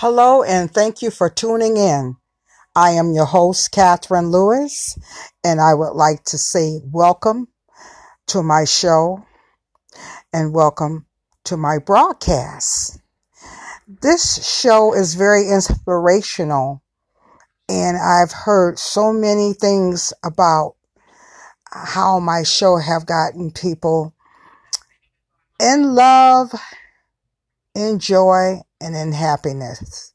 Hello, and thank you for tuning in. I am your host, Catherine Lewis, and I would like to say welcome to my show and welcome to my broadcast. This show is very inspirational, and I've heard so many things about how my show have gotten people in love, in joy, and in happiness.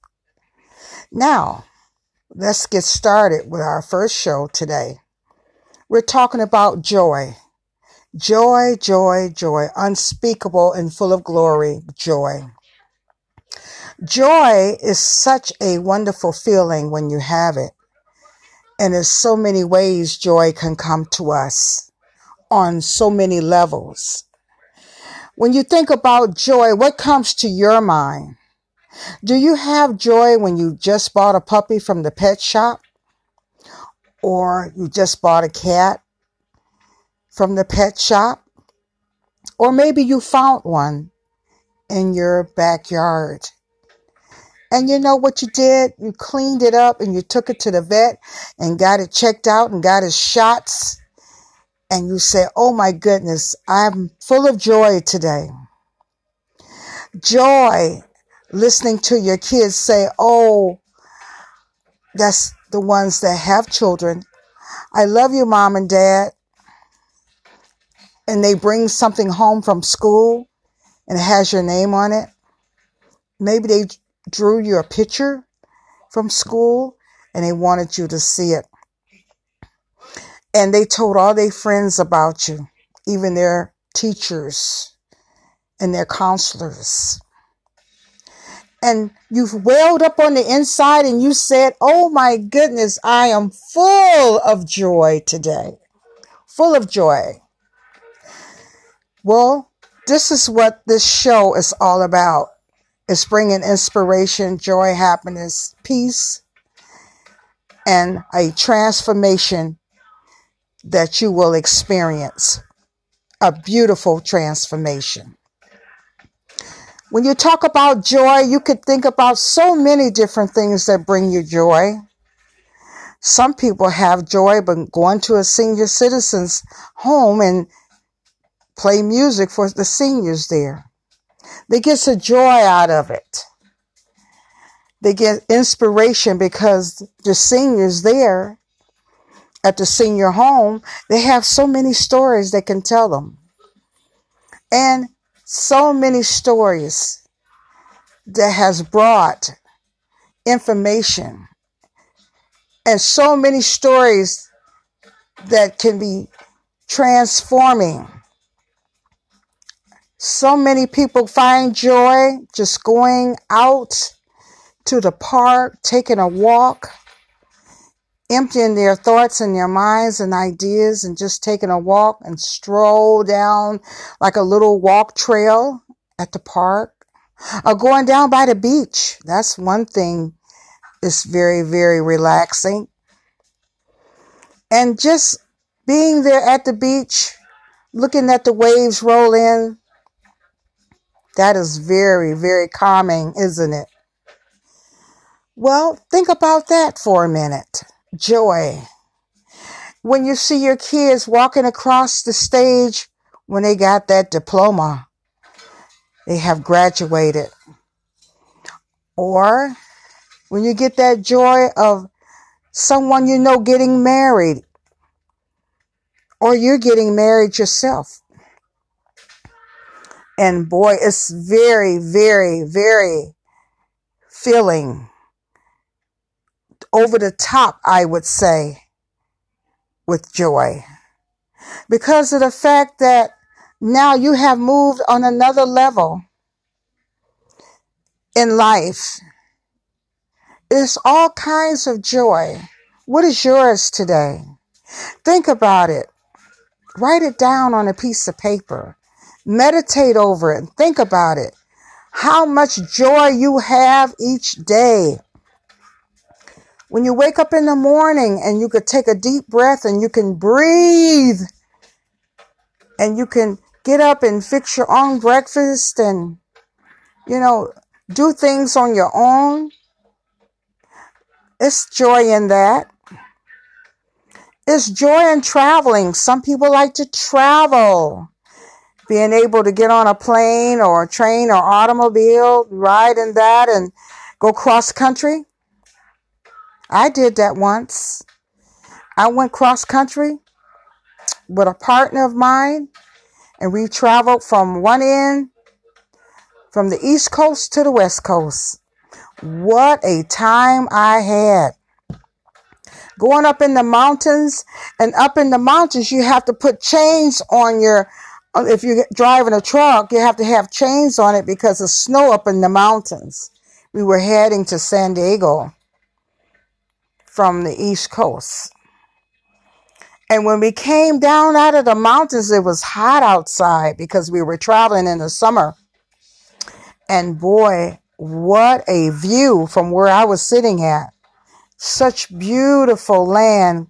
Now, let's get started with our first show today. We're talking about joy. Joy, joy, joy, unspeakable and full of glory, joy. Joy is such a wonderful feeling when you have it. And there's so many ways joy can come to us on so many levels. When you think about joy, what comes to your mind? Do you have joy when you just bought a puppy from the pet shop? Or you just bought a cat from the pet shop? Or maybe you found one in your backyard. And you know what you did? You cleaned it up and you took it to the vet and got it checked out and got its shots. And you said, Oh my goodness, I'm full of joy today. Joy listening to your kids say, Oh, that's the ones that have children. I love you, mom and dad. And they bring something home from school and it has your name on it. Maybe they drew you a picture from school and they wanted you to see it. And they told all their friends about you, even their teachers and their counselors and you've welled up on the inside and you said, Oh my goodness, I am full of joy today. Full of joy. Well, this is what this show is all about. It's bringing inspiration, joy, happiness, peace, and a transformation that you will experience. A beautiful transformation. When you talk about joy, you could think about so many different things that bring you joy. Some people have joy by going to a senior citizen's home and play music for the seniors there. They get some joy out of it. They get inspiration because the seniors there at the senior home, they have so many stories they can tell them. And so many stories that has brought information and so many stories that can be transforming. So many people find joy just going out to the park, taking a walk, emptying their thoughts and their minds and ideas and just taking a walk and stroll down like a little walk trail at the park or going down by the beach. That's one thing that's very, very relaxing. And just being there at the beach, looking at the waves roll in, that is very, very calming, isn't it? Well, think about that for a minute joy. When you see your kids walking across the stage when they got that diploma, they have graduated. Or when you get that joy of someone you know getting married, or you're getting married yourself. And boy, it's very, very, very filling over the top, I would say, with joy. Because of the fact that now you have moved on another level in life. It's all kinds of joy. What is yours today? Think about it. Write it down on a piece of paper. Meditate over it. and Think about it. How much joy you have each day. When you wake up in the morning and you could take a deep breath and you can breathe and you can get up and fix your own breakfast and, you know, do things on your own. It's joy in that. It's joy in traveling. Some people like to travel. Being able to get on a plane or a train or automobile, ride in that and go cross country. I did that once. I went cross country with a partner of mine and we traveled from one end from the east coast to the west coast. What a time I had going up in the mountains and up in the mountains you have to put chains on your uh, if you're driving a truck you have to have chains on it because of snow up in the mountains we were heading to san diego from the east coast and when we came down out of the mountains it was hot outside because we were traveling in the summer and boy what a view from where i was sitting at such beautiful land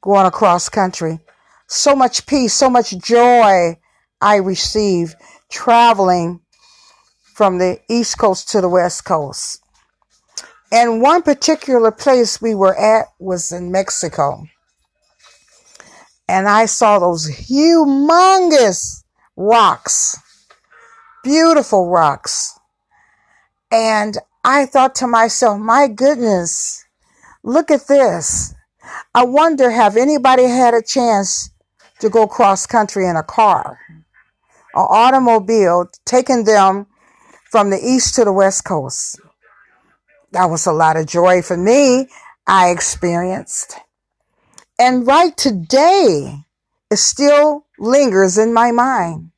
going across country. So much peace, so much joy I receive traveling from the East Coast to the West Coast. And one particular place we were at was in Mexico. And I saw those humongous rocks, beautiful rocks. And I thought to myself, my goodness, Look at this. I wonder have anybody had a chance to go cross country in a car, an automobile, taking them from the east to the west coast. That was a lot of joy for me. I experienced. And right today, it still lingers in my mind.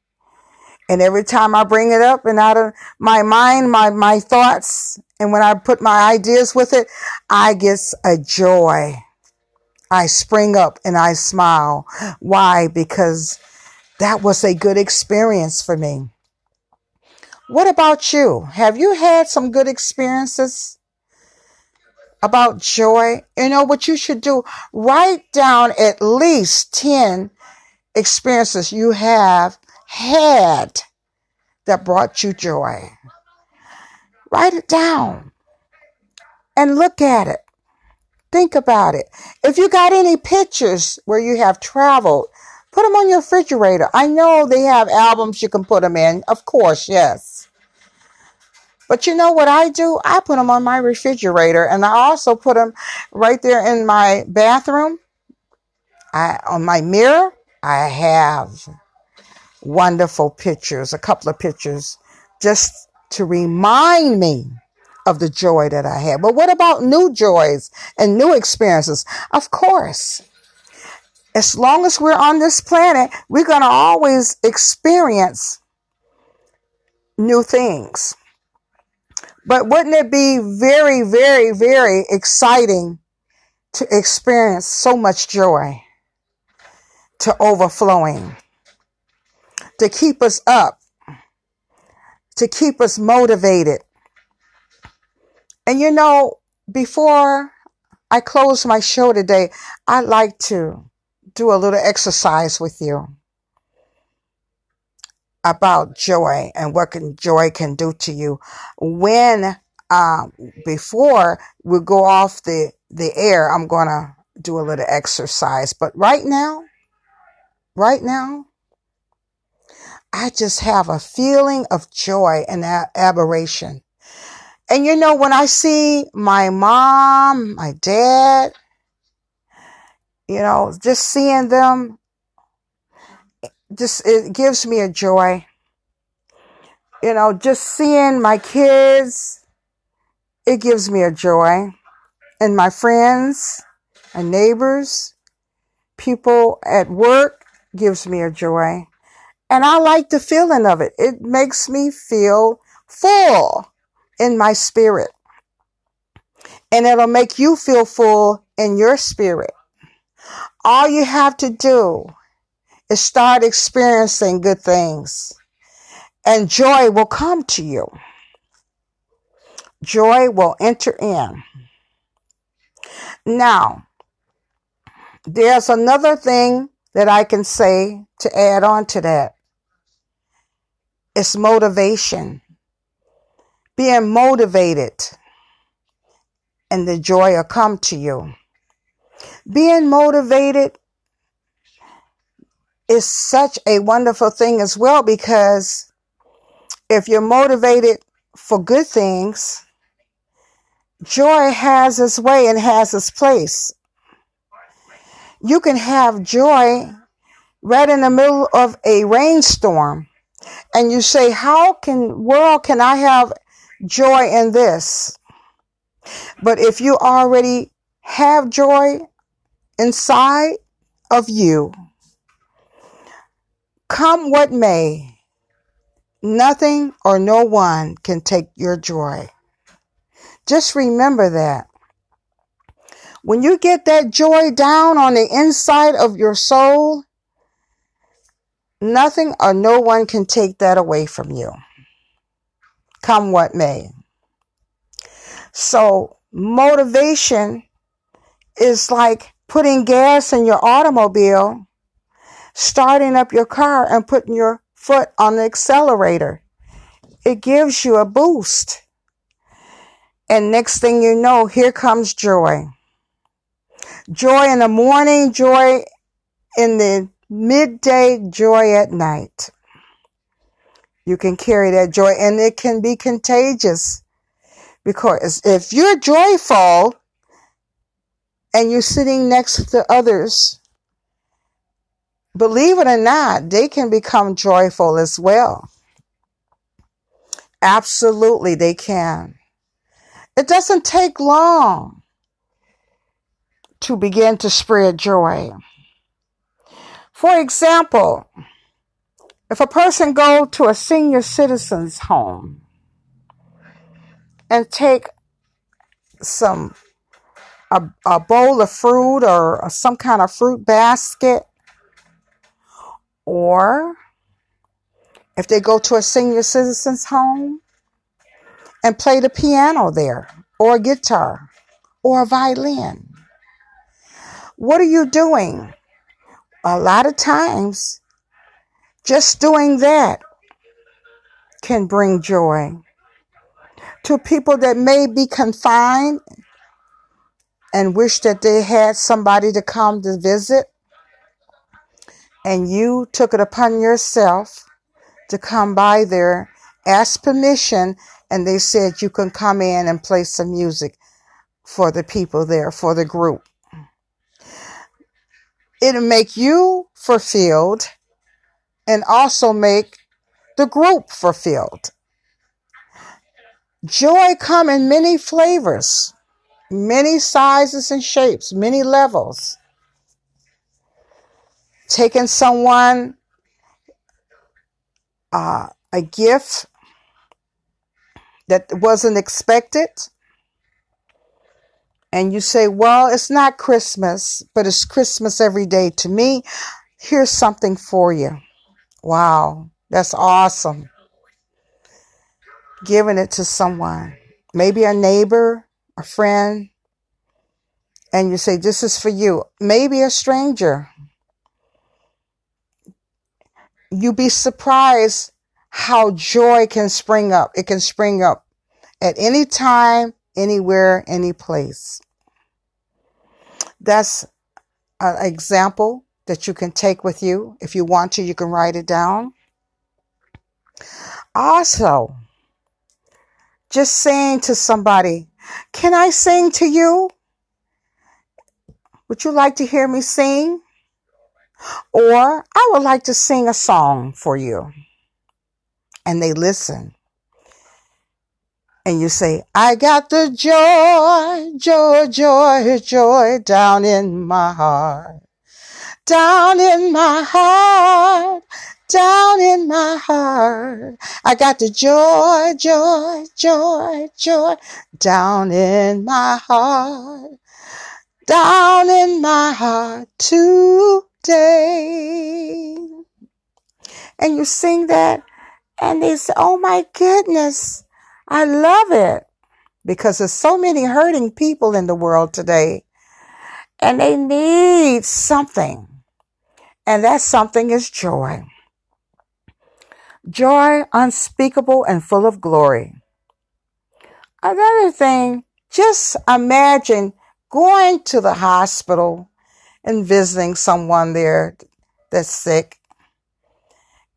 And every time I bring it up and out of my mind, my, my thoughts, and when I put my ideas with it, I get a joy. I spring up and I smile. Why? Because that was a good experience for me. What about you? Have you had some good experiences about joy? You know what you should do? Write down at least 10 experiences you have had that brought you joy. Write it down and look at it. Think about it. If you got any pictures where you have traveled, put them on your refrigerator. I know they have albums you can put them in. Of course, yes. But you know what I do? I put them on my refrigerator and I also put them right there in my bathroom. I on my mirror, I have wonderful pictures, a couple of pictures, just to remind me of the joy that I had. But what about new joys and new experiences? Of course. As long as we're on this planet, we're going to always experience new things. But wouldn't it be very, very, very exciting to experience so much joy to overflowing? to keep us up, to keep us motivated. And you know, before I close my show today, I'd like to do a little exercise with you about joy and what can joy can do to you when um, before we go off the the air i'm gonna do a little exercise but right now right now I just have a feeling of joy and aberration. And you know, when I see my mom, my dad, you know, just seeing them, just it gives me a joy. You know, just seeing my kids, it gives me a joy. And my friends and neighbors, people at work gives me a joy. And I like the feeling of it. It makes me feel full in my spirit. And it'll make you feel full in your spirit. All you have to do is start experiencing good things and joy will come to you. Joy will enter in. Now, there's another thing that I can say to add on to that. It's motivation. being motivated, and the joy will come to you. Being motivated is such a wonderful thing as well because if you're motivated for good things, joy has its way and has its place. You can have joy right in the middle of a rainstorm and you say, how can world can I have joy in this? But if you already have joy inside of you, come what may, nothing or no one can take your joy. Just remember that. When you get that joy down on the inside of your soul, nothing or no one can take that away from you. Come what may. So, motivation is like putting gas in your automobile, starting up your car, and putting your foot on the accelerator. It gives you a boost. And next thing you know, here comes joy. Joy in the morning, joy in the midday, joy at night. You can carry that joy and it can be contagious because if you're joyful and you're sitting next to others, believe it or not, they can become joyful as well. Absolutely, they can. It doesn't take long to begin to spread joy. For example, if a person go to a senior citizen's home and take some a, a bowl of fruit or some kind of fruit basket or if they go to a senior citizen's home and play the piano there or a guitar or a violin. What are you doing? A lot of times, just doing that can bring joy to people that may be confined and wish that they had somebody to come to visit and you took it upon yourself to come by there, ask permission, and they said you can come in and play some music for the people there, for the group. It'll make you fulfilled and also make the group fulfilled. Joy come in many flavors, many sizes and shapes, many levels. Taking someone uh, a gift that wasn't expected, and you say, Well, it's not Christmas, but it's Christmas every day to me. Here's something for you. Wow, that's awesome giving it to someone, maybe a neighbor, a friend, and you say, This is for you. Maybe a stranger. You'd be surprised how joy can spring up. It can spring up at any time, anywhere, any place. That's an example that you can take with you. If you want to, you can write it down. Also, just saying to somebody, Can I sing to you? Would you like to hear me sing? Or I would like to sing a song for you. And they listen. And you say, I got the joy, joy, joy, joy down in my heart. Down in my heart down in my heart. I got the joy, joy, joy, joy down in my heart. Down in my heart today. And you sing that and they say, Oh my goodness, I love it. Because there's so many hurting people in the world today and they need something. And that something is joy joy unspeakable and full of glory. Another thing, just imagine going to the hospital and visiting someone there that's sick.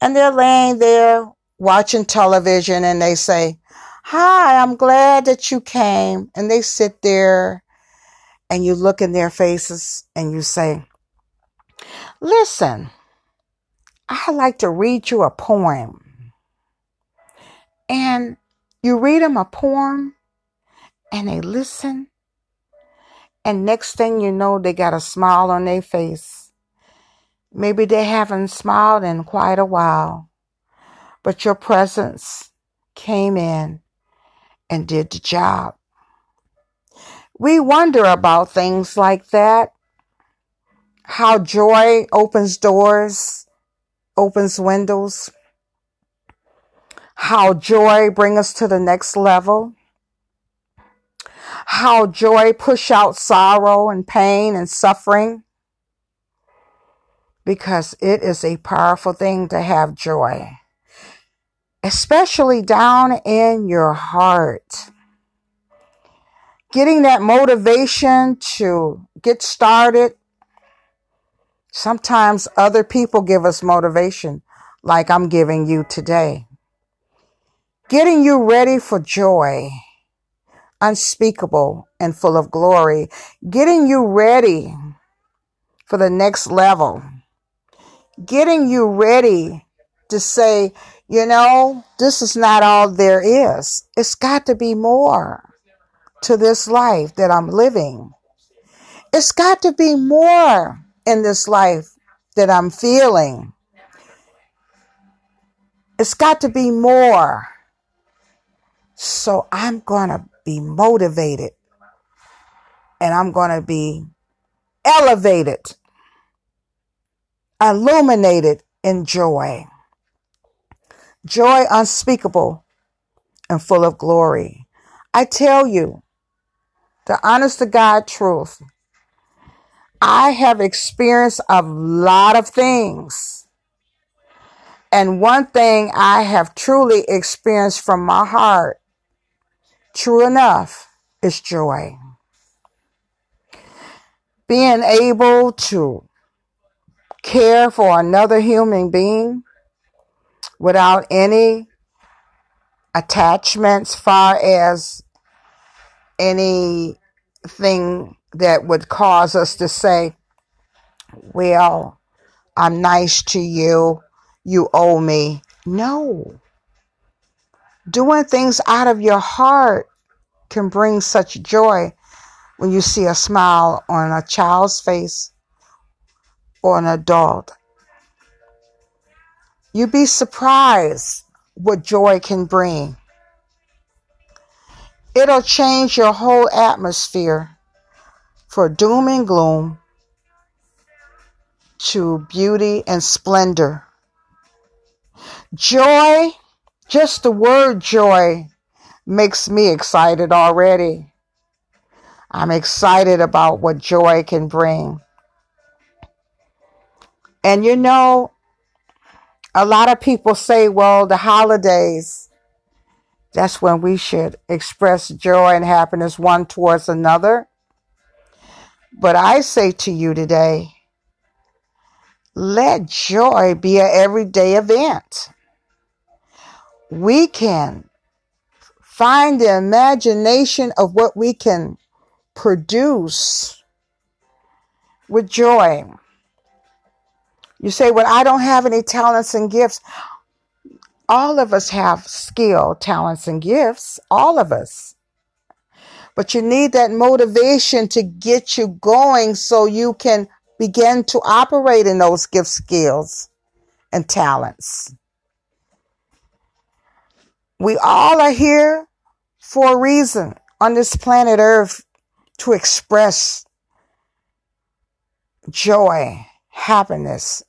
And they're laying there watching television and they say, Hi, I'm glad that you came. And they sit there and you look in their faces and you say, Listen, I'd like to read you a poem. And you read them a poem and they listen. And next thing you know, they got a smile on their face. Maybe they haven't smiled in quite a while, but your presence came in and did the job. We wonder about things like that. How joy opens doors, opens windows. How joy brings us to the next level. How joy push out sorrow and pain and suffering. Because it is a powerful thing to have joy especially down in your heart. Getting that motivation to get started. Sometimes other people give us motivation, like I'm giving you today. Getting you ready for joy, unspeakable and full of glory. Getting you ready for the next level. Getting you ready to say, you know, this is not all there is. It's got to be more to this life that I'm living. It's got to be more in this life that I'm feeling. It's got to be more. So I'm going to be motivated and I'm going to be elevated, illuminated in joy joy unspeakable and full of glory. I tell you, the honest to God truth, I have experienced a lot of things. And one thing I have truly experienced from my heart, true enough, is joy. Being able to care for another human being without any attachments far as anything that would cause us to say, well, I'm nice to you, you owe me. No. Doing things out of your heart can bring such joy when you see a smile on a child's face or an adult. You'd be surprised what joy can bring. It'll change your whole atmosphere for doom and gloom to beauty and splendor. Joy, just the word joy, makes me excited already. I'm excited about what joy can bring. And you know, a lot of people say, well, the holidays, that's when we should express joy and happiness one towards another. But I say to you today, let joy be an everyday event. We can find the imagination of what we can produce with joy. You say, Well, I don't have any talents and gifts. All of us have skill, talents, and gifts. All of us. But you need that motivation to get you going so you can begin to operate in those gift skills and talents. We all are here for a reason on this planet Earth to express joy, happiness,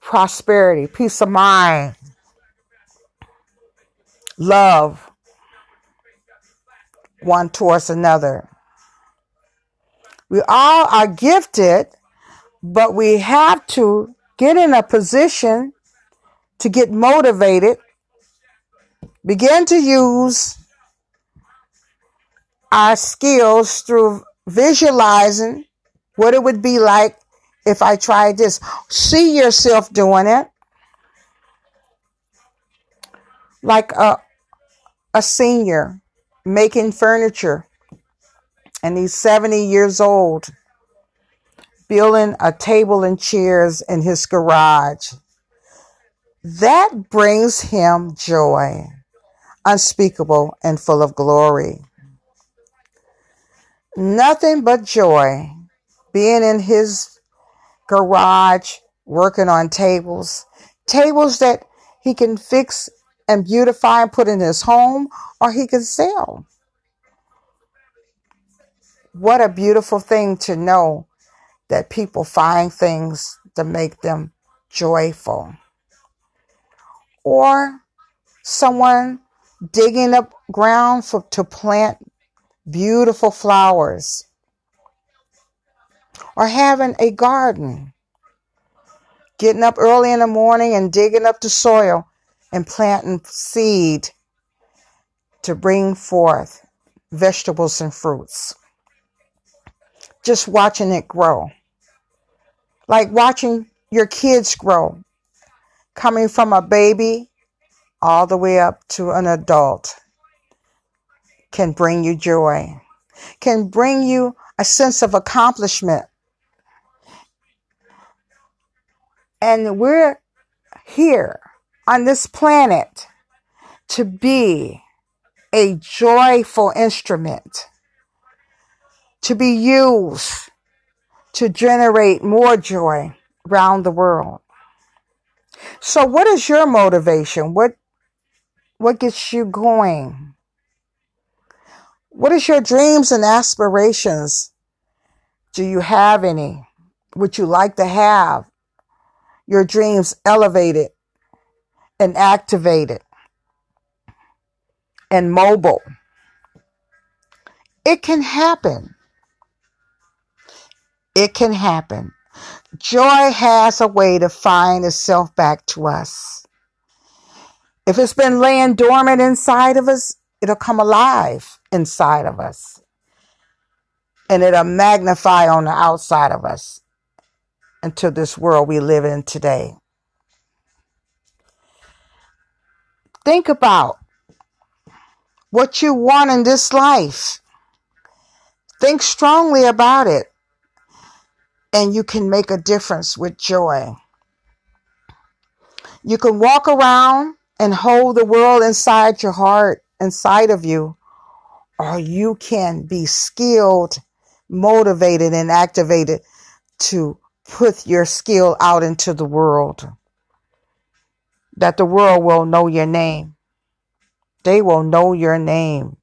prosperity, peace of mind, love one towards another. We all are gifted, but we have to get in a position to get motivated begin to use our skills through visualizing what it would be like if I tried this. See yourself doing it. Like a, a senior making furniture, and he's 70 years old, building a table and chairs in his garage. That brings him joy, unspeakable and full of glory. Nothing but joy being in his garage working on tables, tables that he can fix and beautify and put in his home or he can sell. What a beautiful thing to know that people find things to make them joyful. Or someone digging up ground for, to plant beautiful flowers. Or having a garden. Getting up early in the morning and digging up the soil and planting seed to bring forth vegetables and fruits. Just watching it grow. Like watching your kids grow, coming from a baby all the way up to an adult, can bring you joy, can bring you a sense of accomplishment. And we're here on this planet to be a joyful instrument, to be used to generate more joy around the world. So what is your motivation? What what gets you going? What is your dreams and aspirations? Do you have any? Would you like to have your dreams elevated and activated and mobile. It can happen. It can happen. Joy has a way to find itself back to us. If it's been laying dormant inside of us, it'll come alive inside of us. And it'll magnify on the outside of us into this world we live in today. Think about what you want in this life. Think strongly about it, and you can make a difference with joy. You can walk around and hold the world inside your heart, inside of you, or you can be skilled, motivated, and activated to put your skill out into the world that the world will know your name. They will know your name.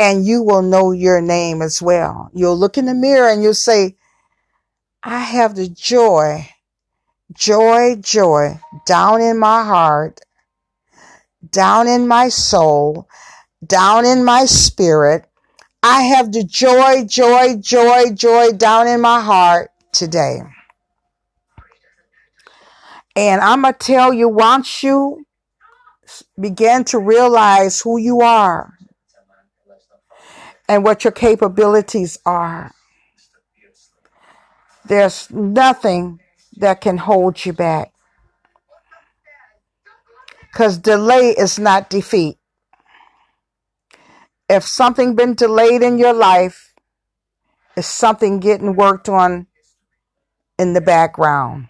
And you will know your name as well. You'll look in the mirror and you'll say, I have the joy, joy, joy down in my heart, down in my soul, down in my spirit. I have the joy, joy, joy, joy down in my heart today. And I'm going to tell you, once you begin to realize who you are and what your capabilities are, there's nothing that can hold you back. Because delay is not defeat. If something been delayed in your life, it's something getting worked on in the background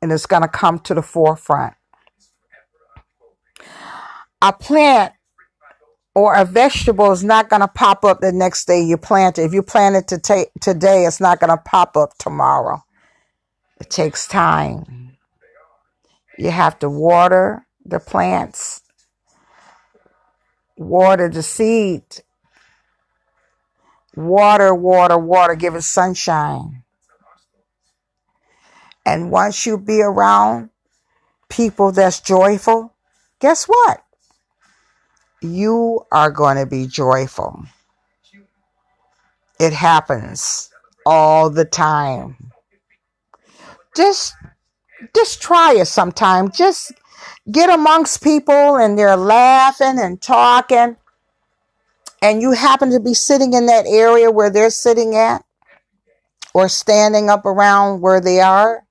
and it's going to come to the forefront. A plant or a vegetable is not going to pop up the next day you plant it. If you plant it to take today, it's not going to pop up tomorrow. It takes time. You have to water the plants, water the seed, water, water, water, give it sunshine. And once you be around people that's joyful, guess what? You are going to be joyful. It happens all the time. Just just try it sometime. Just get amongst people and they're laughing and talking, and you happen to be sitting in that area where they're sitting at or standing up around where they are,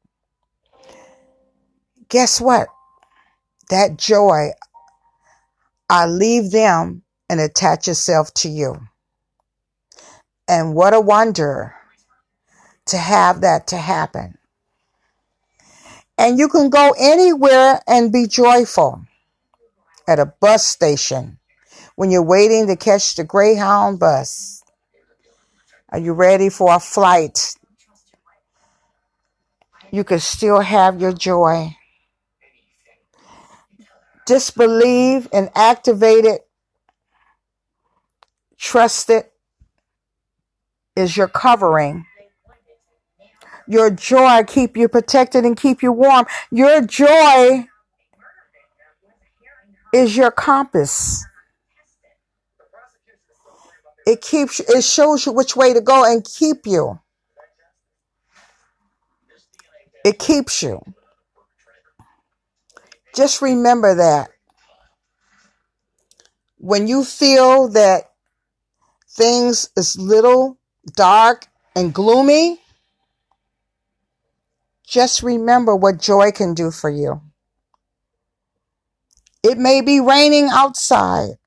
guess what? That joy, I leave them and attach yourself to you. And what a wonder to have that to happen. And you can go anywhere and be joyful at a bus station when you're waiting to catch the Greyhound bus. Are you ready for a flight? You can still have your joy. Just believe and activate it. Trust it is your covering your joy keep you protected and keep you warm. Your joy is your compass. It keeps it shows you which way to go and keep you. It keeps you. Just remember that. When you feel that things is little dark and gloomy, just remember what joy can do for you. It may be raining outside,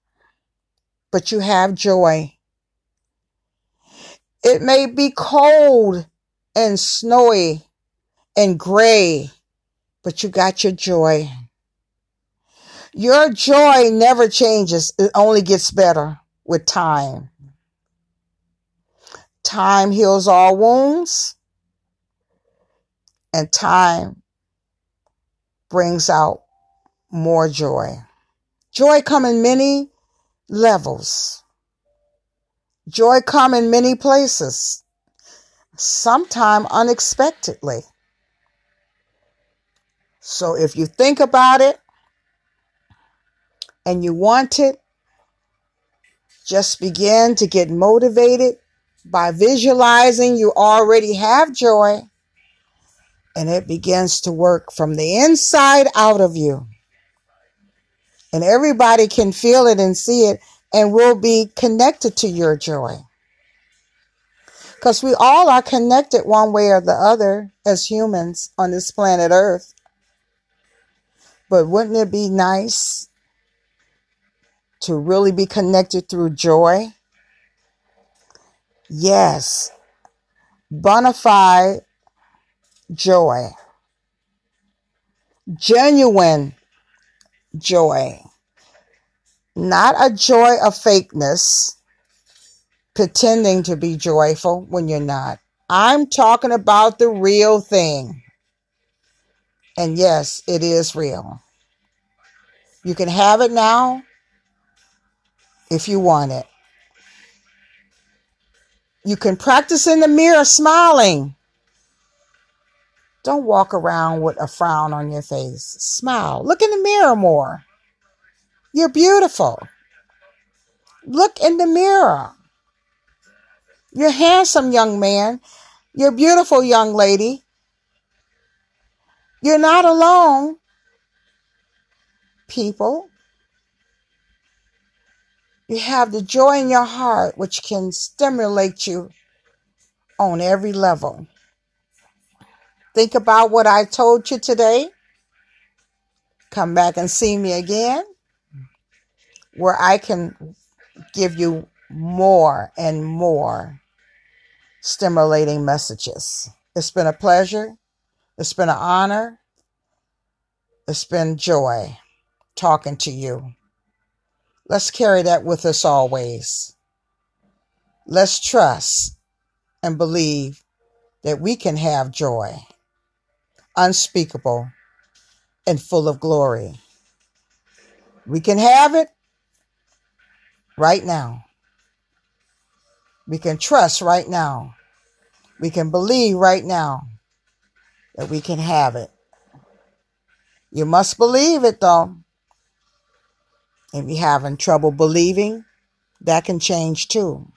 but you have joy. It may be cold and snowy and gray, but you got your joy. Your joy never changes. It only gets better with time. Time heals all wounds and time brings out more joy. Joy come in many levels. Joy come in many places. Sometime unexpectedly. So if you think about it and you want it, just begin to get motivated by visualizing you already have joy and it begins to work from the inside out of you. And everybody can feel it and see it and will be connected to your joy. Because we all are connected one way or the other as humans on this planet Earth. But wouldn't it be nice to really be connected through joy? Yes. Bona fide joy, genuine joy, not a joy of fakeness, pretending to be joyful when you're not. I'm talking about the real thing. And yes, it is real. You can have it now if you want it. You can practice in the mirror smiling don't walk around with a frown on your face. Smile. Look in the mirror more. You're beautiful. Look in the mirror. You're handsome, young man. You're beautiful, young lady. You're not alone, people. You have the joy in your heart, which can stimulate you on every level. Think about what I told you today. Come back and see me again, where I can give you more and more stimulating messages. It's been a pleasure. It's been an honor. It's been joy talking to you. Let's carry that with us always. Let's trust and believe that we can have joy unspeakable, and full of glory. We can have it right now. We can trust right now. We can believe right now that we can have it. You must believe it though. If you're having trouble believing, that can change too.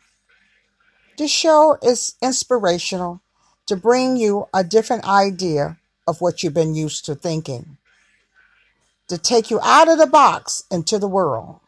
This show is inspirational to bring you a different idea of what you've been used to thinking. to take you out of the box into the world.